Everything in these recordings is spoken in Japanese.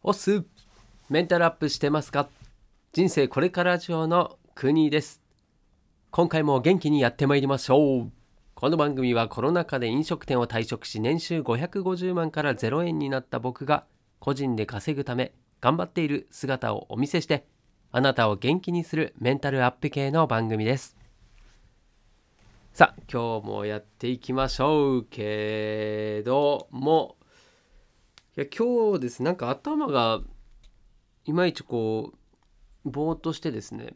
おす。メンタルアップしてますか？人生これから上の国です。今回も元気にやってまいりましょう。この番組はコロナ禍で飲食店を退職し年収550万から0円になった僕が個人で稼ぐため頑張っている姿をお見せしてあなたを元気にするメンタルアップ系の番組です。さあ今日もやっていきましょうけどもいや今日ですなんか頭がいまいちこうぼーっとしてですね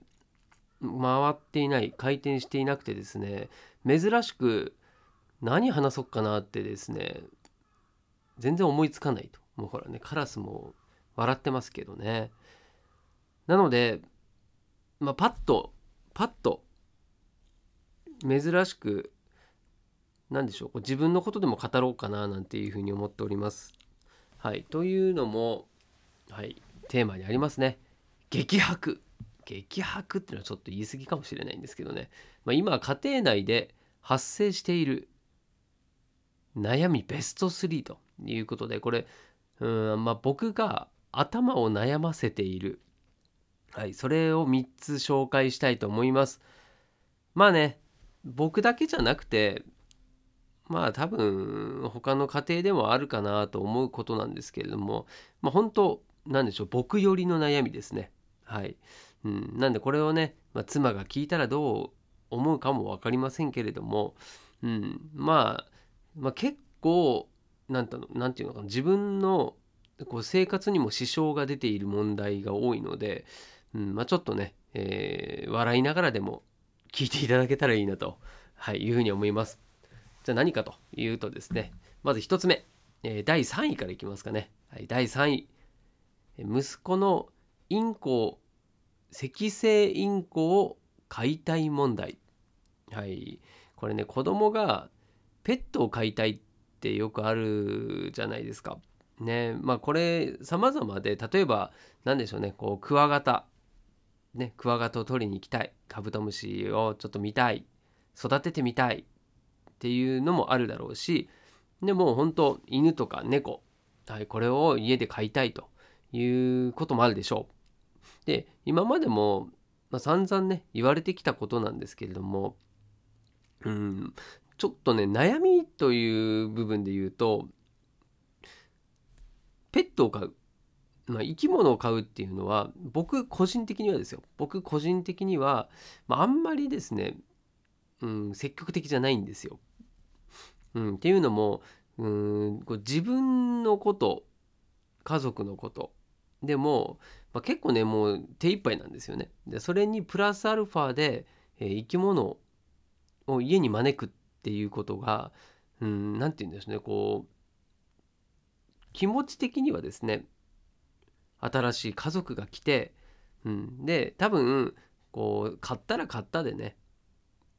回っていない回転していなくてですね珍しく何話そうかなってですね全然思いつかないと。もうほらねカラスも笑ってますけどね。なのでまあパッとパッと珍しく何でしょうこう自分のことでも語ろうかななんていうふうに思っております。はい、というのも、はい、テーマにありますね。激白。激白っていうのはちょっと言い過ぎかもしれないんですけどね、まあ、今家庭内で発生している悩みベスト3ということでこれうんまあ僕が頭を悩ませているはいそれを3つ紹介したいと思いますまあね僕だけじゃなくてまあ多分他の家庭でもあるかなと思うことなんですけれどもまあ本当なんでしょう僕寄りの悩みですね。はい、うん、なんでこれをね、まあ、妻が聞いたらどう思うかも分かりませんけれども、うん、まあ、まあ結構なんてなんていうのかな自分のこう生活にも支障が出ている問題が多いので、うん。まあ、ちょっとね、えー、笑いながらでも聞いていただけたらいいなと、はい、いうふうに思います。じゃあ何かというとですね、まず1つ目、え、第3位からいきますかね。はい、第3位、息子のインコ、赤星インコを飼いたい問題。はい、これね、子供がペットを飼いたいってよくあるじゃないですか。ね、まあこれ様々で、例えば何でしょうね、こうクワガタ。ね、クワガタを取りに行きたい。カブトムシをちょっと見たい。育ててみたい。っていうのもあるだろうしでも本当犬とか猫、はい、これを家で飼いたいということもあるでしょう。で今までも、まあ、散々ね言われてきたことなんですけれどもうんちょっとね悩みという部分で言うとペットを飼う、まあ、生き物を飼うっていうのは僕個人的にはですよ僕個人的には、まあ、あんまりですね、うん、積極的じゃないんですよ。うん、っていうのもうんこう自分のこと家族のことでも、まあ、結構ねもう手一杯なんですよね。でそれにプラスアルファで、えー、生き物を家に招くっていうことが何て言うんですねこう気持ち的にはですね新しい家族が来て、うん、で多分こう買ったら買ったでね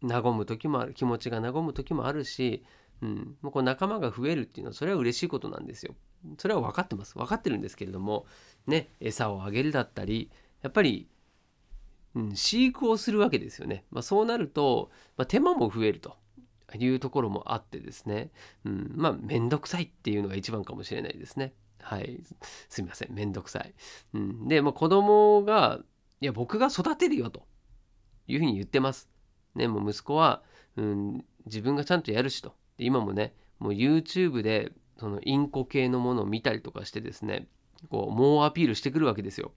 和む時もある気持ちが和む時もあるしうん、もうこう仲間が増えるっていうのはそれは嬉しいことなんですよ。それは分かってます。分かってるんですけれども、ね、餌をあげるだったり、やっぱり、うん、飼育をするわけですよね。まあ、そうなると、まあ、手間も増えるというところもあってですね、うん、まあ、めんどくさいっていうのが一番かもしれないですね。はい。すみません。めんどくさい。うん、で、まあ、子供が、いや、僕が育てるよというふうに言ってます。ね、もう息子は、うん、自分がちゃんとやるしと。で今もねもう YouTube でそのインコ系のものを見たりとかしてですねこう猛アピールしてくるわけですよ。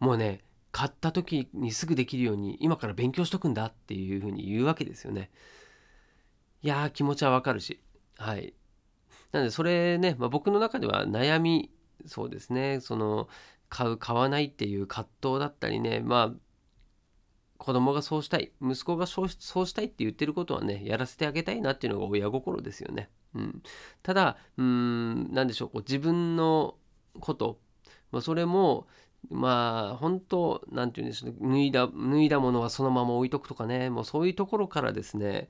もうね買った時にすぐできるように今から勉強しとくんだっていうふうに言うわけですよね。いやー気持ちはわかるし。はい。なのでそれね、まあ、僕の中では悩みそうですねその買う買わないっていう葛藤だったりねまあ子供がそうしたい息子がそうしたいって言ってることはねやらせてあげたいなっていうのが親心ですよね。うん、ただうん何でしょうこう自分のこと、まあ、それもまあ本当何て言うんでしょう脱いだ脱いだものはそのまま置いとくとかねもうそういうところからですね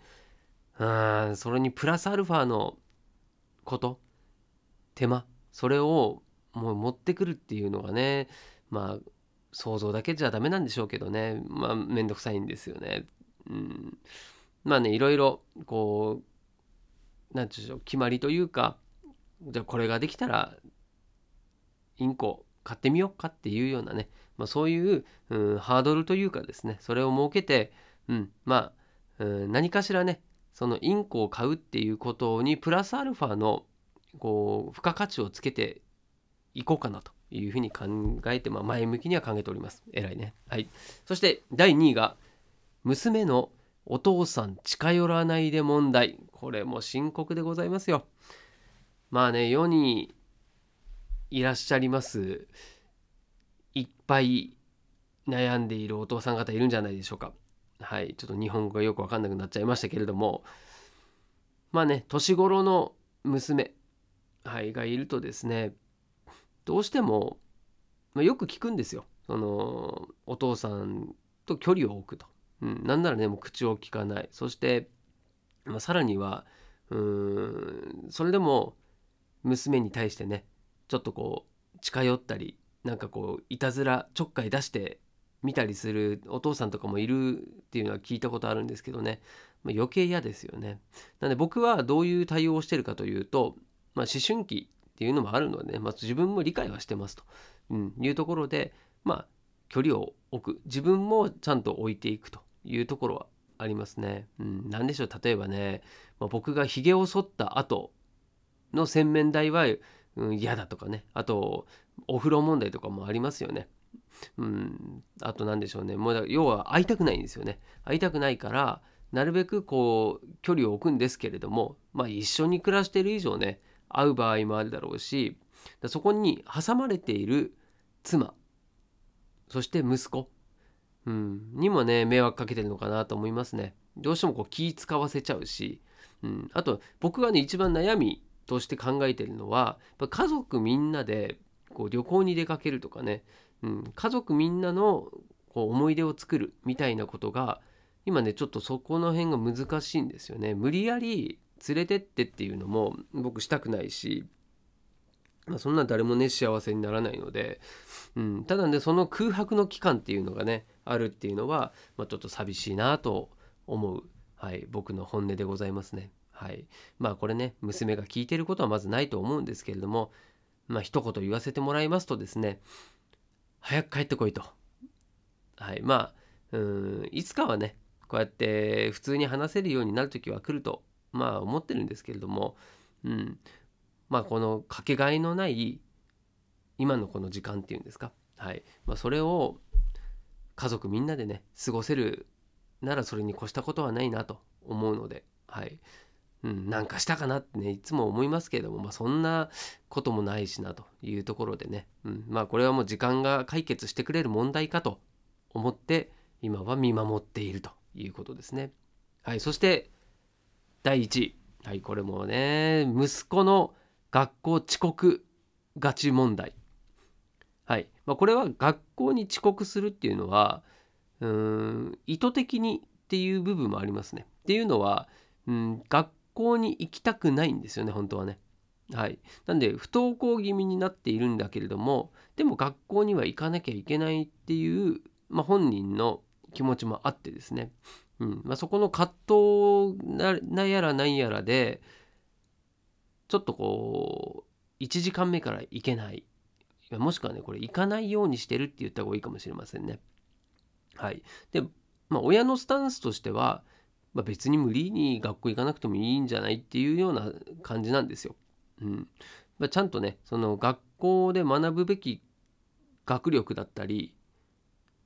うんそれにプラスアルファのこと手間それをもう持ってくるっていうのがねまあ想像だけじゃダメなんでしょうけどね。まあめんどくさいんですよね。うん、まあねいろいろこう何て言うんでしょう決まりというかじゃあこれができたらインコ買ってみようかっていうようなね、まあ、そういう、うん、ハードルというかですね。それを設けて、うん、まあ、うん、何かしらねそのインコを買うっていうことにプラスアルファのこう付加価値をつけていこうかなと。いうふうに考えて、まあ、前向きには考えております。偉いね。はい。そして第2位が娘のお父さん近寄らないで問題。これも深刻でございますよ。まあね、世にいらっしゃいます。いっぱい悩んでいるお父さん方いるんじゃないでしょうか。はい。ちょっと日本語がよくわかんなくなっちゃいましたけれども、まあね、年頃の娘、はい、がいるとですね、どうしても、まあ、よく聞くんですよ。そのお父さんと距離を置くと。うん、なんならねもう口を聞かないそして、まあ、さらにはうんそれでも娘に対してねちょっとこう近寄ったりなんかこういたずらちょっかい出してみたりするお父さんとかもいるっていうのは聞いたことあるんですけどね、まあ、余計嫌ですよね。なので僕はどういう対応をしてるかというと、まあ、思春期っていうのもあるので、ね、まあ、自分も理解はしてますと、うん、いうところでまあ距離を置く。自分もちゃんと置いていくというところはありますね。うん、何でしょう。例えばね、まあ、僕がひげを剃った後の洗面台は、うん、嫌だとかね。あとお風呂問題とかもありますよね。うん、あと何でしょうね。もう要は会いたくないんですよね。会いたくないからなるべくこう距離を置くんですけれども、まあ、一緒に暮らしてる以上ね会う場合もあるだろうしそこに挟まれている妻そして息子うん、にもね迷惑かけてるのかなと思いますね。どうしてもこう気使わせちゃうし、うん、あと僕がね一番悩みとして考えてるのは家族みんなでこう旅行に出かけるとかね、うん、家族みんなのこう思い出を作るみたいなことが今ねちょっとそこの辺が難しいんですよね。無理やり連れてってっていうのも僕したくないし、まあ、そんな誰もね幸せにならないので、うん、ただねその空白の期間っていうのがねあるっていうのは、まあ、ちょっと寂しいなと思う、はい、僕の本音でございますね。はい、まあこれね娘が聞いてることはまずないと思うんですけれどもまあ一言言わせてもらいますとですね早く帰ってこいと。はい、まあうん。いつかはねこうやって普通に話せるようになる時は来るとまあ思ってるんですけれども、うん、まあこのかけがえのない今のこの時間っていうんですか、はい。まあ、それを家族みんなでね過ごせるならそれに越したことはないなと思うのではい。うん、なんかしたかなってねいつも思いますけれども、まあ、そんなこともないしなというところでね、うん、まあこれはもう時間が解決してくれる問題かと思って今は見守っているということですね。はい、そして第1位、はい、これもね息子の学校遅刻ガチ問題。はい。まあ、これは学校に遅刻するっていうのはうーん意図的にっていう部分もありますね。っていうのは、うん、学校に行きたくないんですよね本当はね。はい、なんで不登校気味になっているんだけれどもでも学校には行かなきゃいけないっていう、まあ、本人の気持ちもあってですね、うんまあ、そこの葛藤なやらなんやらでちょっとこう1時間目から行けないもしくはねこれ行かないようにしてるって言った方がいいかもしれませんね。はい、で、まあ、親のスタンスとしては、まあ、別に無理に学校行かなくてもいいんじゃないっていうような感じなんですよ。うんまあ、ちゃんとねその学校で学ぶべき学力だったり、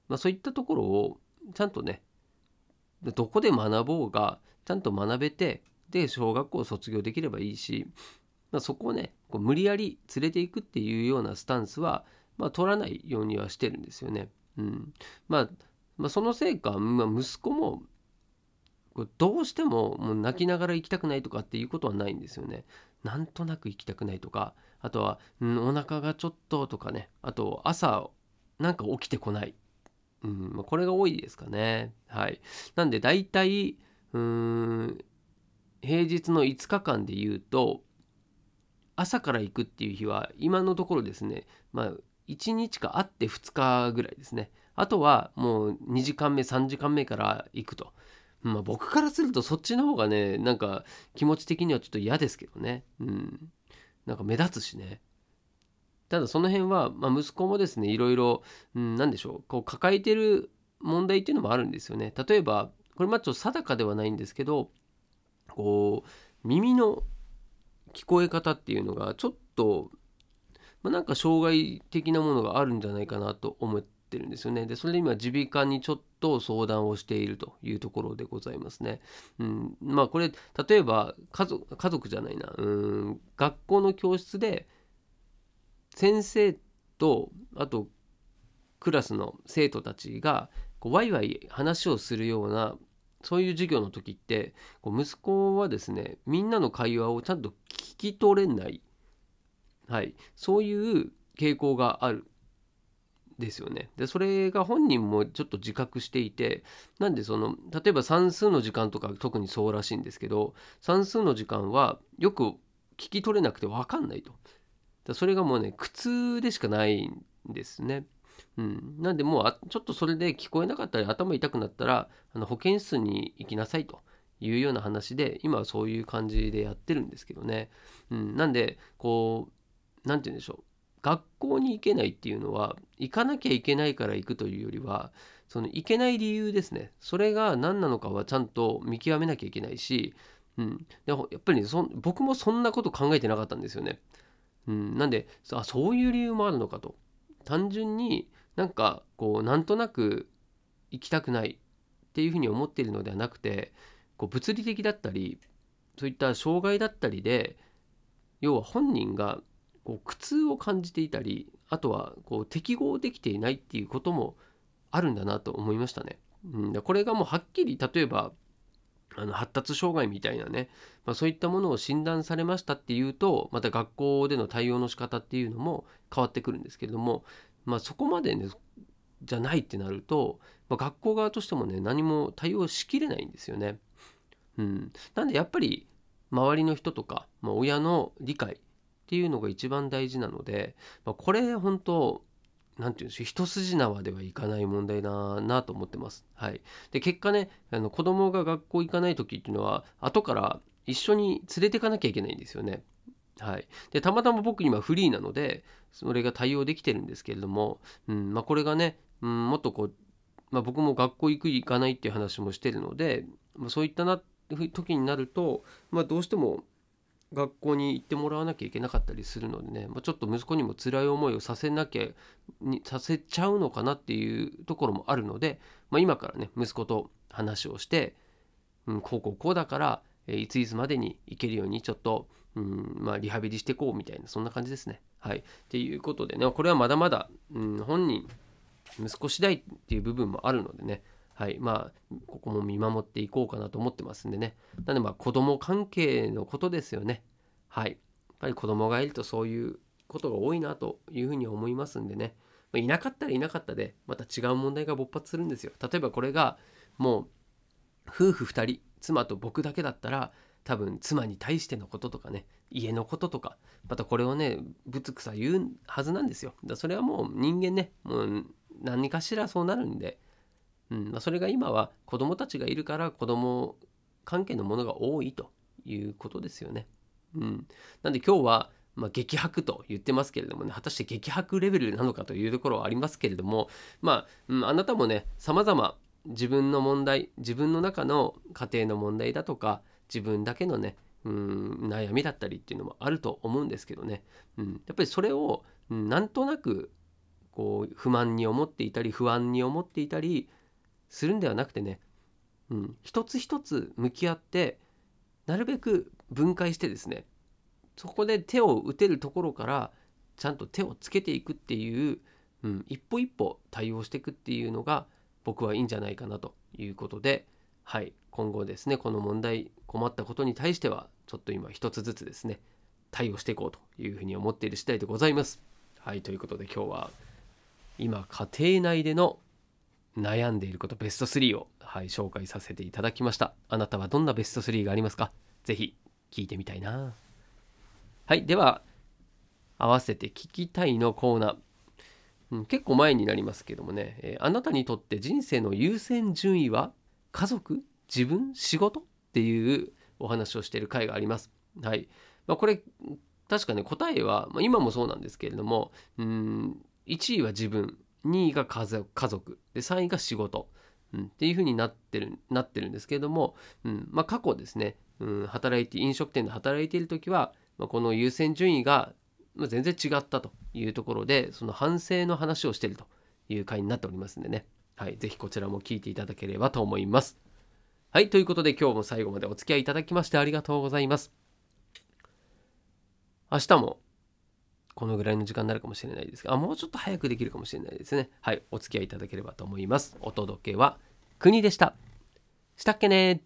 まあ、そういったところをちゃんとねどこで学ぼうがちゃんと学べてで小学校を卒業できればいいしまあ、そこをねこう無理やり連れていくっていうようなスタンスは、まあ、取らないようにはしてるんですよね。うんまあ、まあ、そのせいか、まあ、息子もどうしてももう泣きながら行きたくないとかっていうことはないんですよね。なんとなく行きたくないとかあとは、うん、お腹がちょっととかねあと朝なんか起きてこない、うんまあ、これが多いですかね。はい、なんで大体うーん平日の5日間で言うと朝から行くっていう日は今のところですねまあ1日かあって2日ぐらいですね。あとはもう2時間目3時間目から行くと。まあ僕からするとそっちの方がねなんか気持ち的にはちょっと嫌ですけどね。うん。なんか目立つしね。ただその辺は、まあ、息子もですねいろいろ、うん、何でしょうこう抱えてる問題っていうのもあるんですよね例えばこれまあちょっと定かではないんですけどこう耳の聞こえ方っていうのがちょっと、まあ、なんか障害的なものがあるんじゃないかなと思ってるんですよね。でそれで今耳鼻科にちょっと相談をしているというところでございますね。うん、まあこれ例えば家族家族じゃないなうん学校の教室で先生とあとクラスの生徒たちがこうワイワイ話をするようなそういう授業の時ってこう息子はですねみんなの会話をちゃんと聞き取れない、はい、そういう傾向があるですよね。でそれが本人もちょっと自覚していてなんでその例えば算数の時間とか特にそうらしいんですけど算数の時間はよく聞き取れなくて分かんないと。それがもうね苦痛でしかないんですね。うん、なんでもうちょっとそれで聞こえなかったり頭痛くなったらあの保健室に行きなさいというような話で今はそういう感じでやってるんですけどね、うん、なんでこう何て言うんでしょう。学校に行けないっていうのは行かなきゃいけないから行くというよりはその行けない理由ですね。それが何なのかはちゃんと見極めなきゃいけないし、うん、でやっぱり、ね、そ僕もそんなこと考えてなかったんですよね。うん、なんであそういう理由もあるのかと。単純になんかこうなんとなく行きたくないっていうふうに思っているのではなくてこう物理的だったりそういった障害だったりで要は本人がこう苦痛を感じていたりあとはこう適合できていないっていうこともあるんだなと思いましたね。うん、これがもうはっきり例えばあの発達障害みたいなね、まあ、そういったものを診断されましたっていうとまた学校での対応の仕方っていうのも変わってくるんですけれども、まあ、そこまでねじゃないってなると、まあ、学校側としてもね何も対応しきれないんですよね。うん、なんでやっぱり周りの人とか、まあ、親の理解っていうのが一番大事なので、まあ、これ本当何て言うんでしょう一筋縄ではいかない問題だなと思ってます。はい、で結果ねあの子供が学校行かない時っていうのは後から一緒に連れてかなきゃいけないんですよね。はい、でたまたま僕今フリーなのでそれが対応できてるんですけれども、うんまあ、これがね、うん、もっとこう、まあ、僕も学校行く行かないっていう話もしてるので、まあ、そういったな時になると、まあ、どうしても学校に行ってもらわなきゃいけなかったりするのでね、まあ、ちょっと息子にも辛い思いをさせなきゃにさせちゃうのかなっていうところもあるので、まあ、今からね息子と話をして、うん、こうこうこうだから、えいついつまでに行けるようにちょっと、うんまあ、リハビリしていこうみたいなそんな感じですね。はい、っていうことでねこれはまだまだ、うん、本人息子次第っていう部分もあるのでねはい、まあここも見守っていこうかなと思ってますんでね。なんでまあ子供関係のことですよね。はい。やっぱり子供がいるとそういうことが多いなというふうに思いますんでね。まいなかったらいなかったでまた違う問題が勃発するんですよ。例えばこれがもう夫婦2人妻と僕だけだったら多分妻に対してのこととかね家のこととかまたこれをねぶつくさ言うはずなんですよ。だそれはもう人間ねもう何かしらそうなるんでうん。まあ、それが今は子供たちがいるから子供関係のものが多いということですよね。うん、なんで今日は、まあ、激白と言ってますけれどもね果たして激白レベルなのかというところはありますけれどもまあ、うん、あなたもね様々自分の問題自分の中の家庭の問題だとか自分だけのねうん悩みだったりっていうのもあると思うんですけどね、うん、やっぱりそれを、うん、なんとなくこう不満に思っていたり不安に思っていたりするんではなくてね、うん、一つ一つ向き合ってなるべく分解してですねそこで手を打てるところからちゃんと手をつけていくっていう、うん、一歩一歩対応していくっていうのが僕はいいんじゃないかなということで、はい、今後ですねこの問題困ったことに対してはちょっと今一つずつですね対応していこうというふうに思っている次第でございます。はいということで今日は今家庭内での悩んでいることベスト3を、はい、紹介させていただきました。あなたはどんなベスト3がありますか？ぜひ聞いてみたいな。はいでは合わせて聞きたいのコーナー、うん、結構前になりますけどもね、えー、あなたにとって人生の優先順位は家族自分仕事っていうお話をしている回があります。はい、まあ、これ確かね答えは、まあ、今もそうなんですけれどもうん1位は自分。2位が家族で3位が仕事、うん、っていうふうになってるなってるんですけれども、うんまあ、過去ですね、うん、働いて飲食店で働いている時は、まあ、この優先順位が全然違ったというところでその反省の話をしているという回になっておりますんでね、はい、ぜひこちらも聞いていただければと思います。はい、ということで今日も最後までお付き合いいただきましてありがとうございます。明日もこのぐらいの時間になるかもしれないですが、あもうちょっと早くできるかもしれないですね。はい、お付き合いいただければと思います。お届けは国でした。したっけね